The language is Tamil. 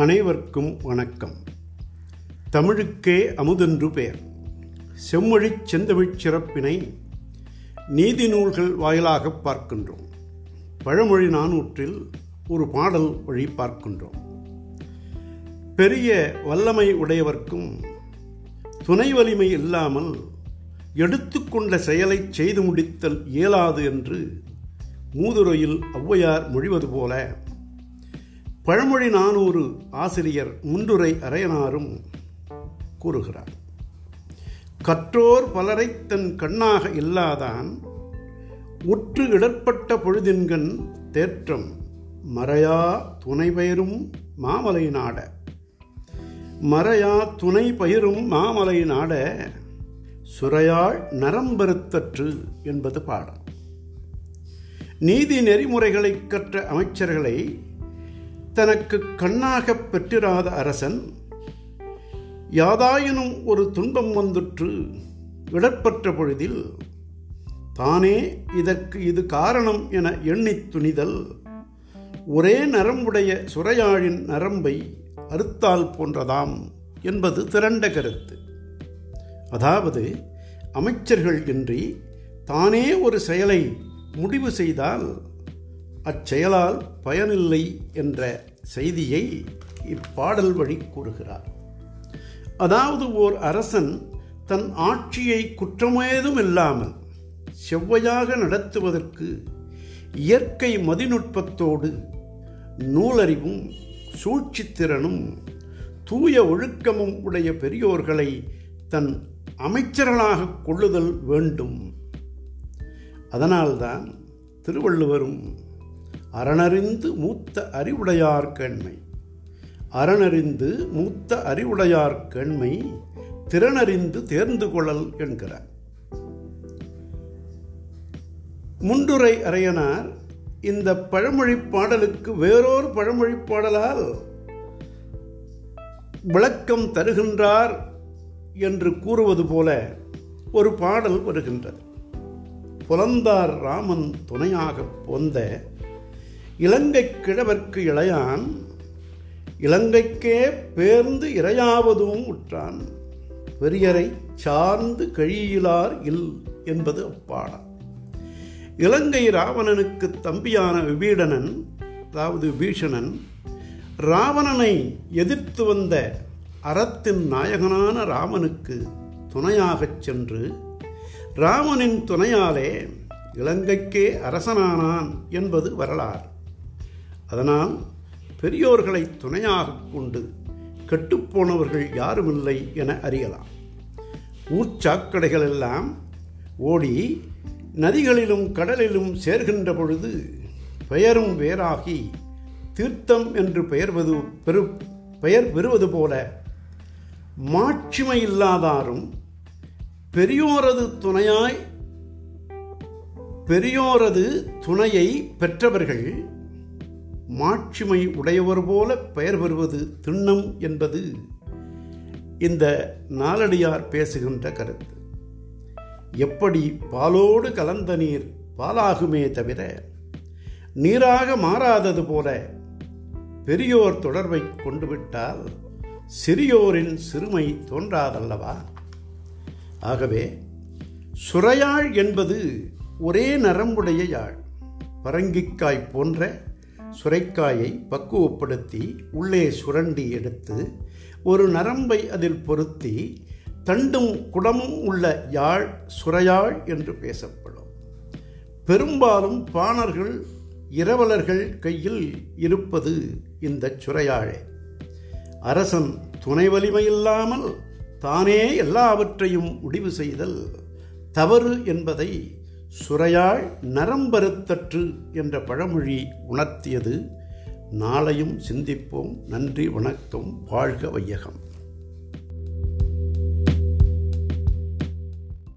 அனைவருக்கும் வணக்கம். தமிழுக்கே அமுதென்று பெயர். செம்மொழிச் செந்தமிழ்ச் சிறப்பினை நீதி நூல்கள் வாயிலாக பார்க்கின்றோம். பழமொழி நானூற்றில் ஒரு பாடல் வழி பார்க்கின்றோம். பெரிய வல்லமை உடையவர்க்கும் துணை வலிமை இல்லாமல் எடுத்துக்கொண்ட செயலை செய்து முடித்தல் இயலாது என்று மூதுரையில் ஔவையார் மொழிவது போல பழமொழி நானூறு ஆசிரியர் முண்டுரை அரையனாரும் கூறுகிறார் கற்றோர் பலரை தன் கண்ணாக இல்லாதான் உற்று இடர்பட்ட பொழுதின்கண் தேற்றம் மறையா துணை பயிரும் மாமலை நாட. மறையா துணை பயிரும் மாமலை நாட சுரையாள் நரம்பருத்தற்று என்பது பாடம் நீதி நெறிமுறைகளை கற்ற அமைச்சர்களை தனக்கு கண்ணாகப் பெற்றிராத அரசன் யாதாயினும் ஒரு துன்பம் வந்துற்று விடற்பட்ட பொழுதில் தானே இதற்கு இது காரணம் என எண்ணித் துணிதல் ஒரே நரம்புடைய சுரையாழின் நரம்பை அறுத்தால் போன்றதாம் என்பது திரண்ட கருத்து. அதாவது அமைச்சர்கள் இன்றி தானே ஒரு செயலை முடிவு செய்தால் அச்செயலால் பயனில்லை என்ற செய்தியை இப்பாடல் வழி கூறுகிறார். அதாவது ஓர் அரசன் தன் ஆட்சியை குற்றமேதும் இல்லாமல் செவ்வையாக நடத்துவதற்கு இயற்கை மதிநுட்பத்தோடு நூலறிவும் சூழ்ச்சித்திறனும் தூய ஒழுக்கமும் உடைய பெரியோர்களை தன் அமைச்சர்களாக கொள்ளுதல் வேண்டும். அதனால்தான் திருவள்ளுவரும் அரணறிந்து மூத்த அறிவுடையார் கண்மை. அரணறிந்து மூத்த அறிவுடையார் கண்மை திறனறிந்து தேர்ந்து கொள்ளல் என்கிறார். முண்டுரை அறையனார் இந்த பழமொழி பாடலுக்கு வேறொரு பழமொழி பாடலால் விளக்கம் தருகின்றார் என்று கூறுவது போல ஒரு பாடல் வருகின்றது. புலந்தார் ராமன் துணையாக போந்த இலங்கை கிழவர்க்கு இளையான் இலங்கைக்கே பேர்ந்து இரையாவதும் உற்றான். பெரியரை சார்ந்து கழியிலார் இல் என்பது அப்பாடம். இலங்கை ராவணனுக்கு தம்பியான விபீடனன் அதாவது விபீஷணன் ராவணனை எதிர்த்து வந்த அறத்தின் நாயகனான ராமனுக்கு துணையாகச் சென்று ராமனின் துணையாலே இலங்கைக்கே அரசனானான் என்பது வரலாறு. அதனால் பெரியோர்களை துணையாக கொண்டு கெட்டுப்போனவர்கள் யாருமில்லை என அறியலாம். ஊர்ச்சாக்கடைகள் எல்லாம் ஓடி நதிகளிலும் கடலிலும் சேர்கின்ற பொழுது பெயரும் வேறாகி தீர்த்தம் என்று பெயர்வது பெரு பெயர் பெறுவது போல மாட்சிமை இல்லாதாரும் பெரியோரது துணையாய் பெரியோரது துணையை பெற்றவர்கள் மாட்சிமை உடையவர் போல பெயர் பெறுவது திண்ணம் என்பது இந்த நாலடியார் பேசுகின்ற கருத்து. எப்படி பாலோடு கலந்த நீர் பாலாகுமே தவிர நீராக மாறாதது போல பெரியோர் தொடர்பை கொண்டுவிட்டால் சிறியோரின் சிறுமை தோன்றாதல்லவா? ஆகவே சுரையாழ் என்பது ஒரே நரம்புடைய யாழ் பரங்கிக்காய் போன்ற சுரைக்காயை பக்குவப்படுத்தி உள்ளே சுரண்டி எடுத்து ஒரு நரம்பை அதில் பொருத்தி தண்டும் குடமும் உள்ள யாழ் சுரையாழ் என்று பேசப்படும். பெரும்பாலும் பாணர்கள் இரவலர்கள் கையில் இருப்பது இந்த சுரையாழே. அரசன் துணை வலிமையில்லாமல் தானே எல்லாவற்றையும் முடிவு செய்தல் தவறு என்பதை சுரையாள் நரம்பருத்தற்று என்ற பழமொழி உணர்த்தியது நாளையும் சிந்திப்போம். நன்றி வணக்கம் வாழ்க வையகம்.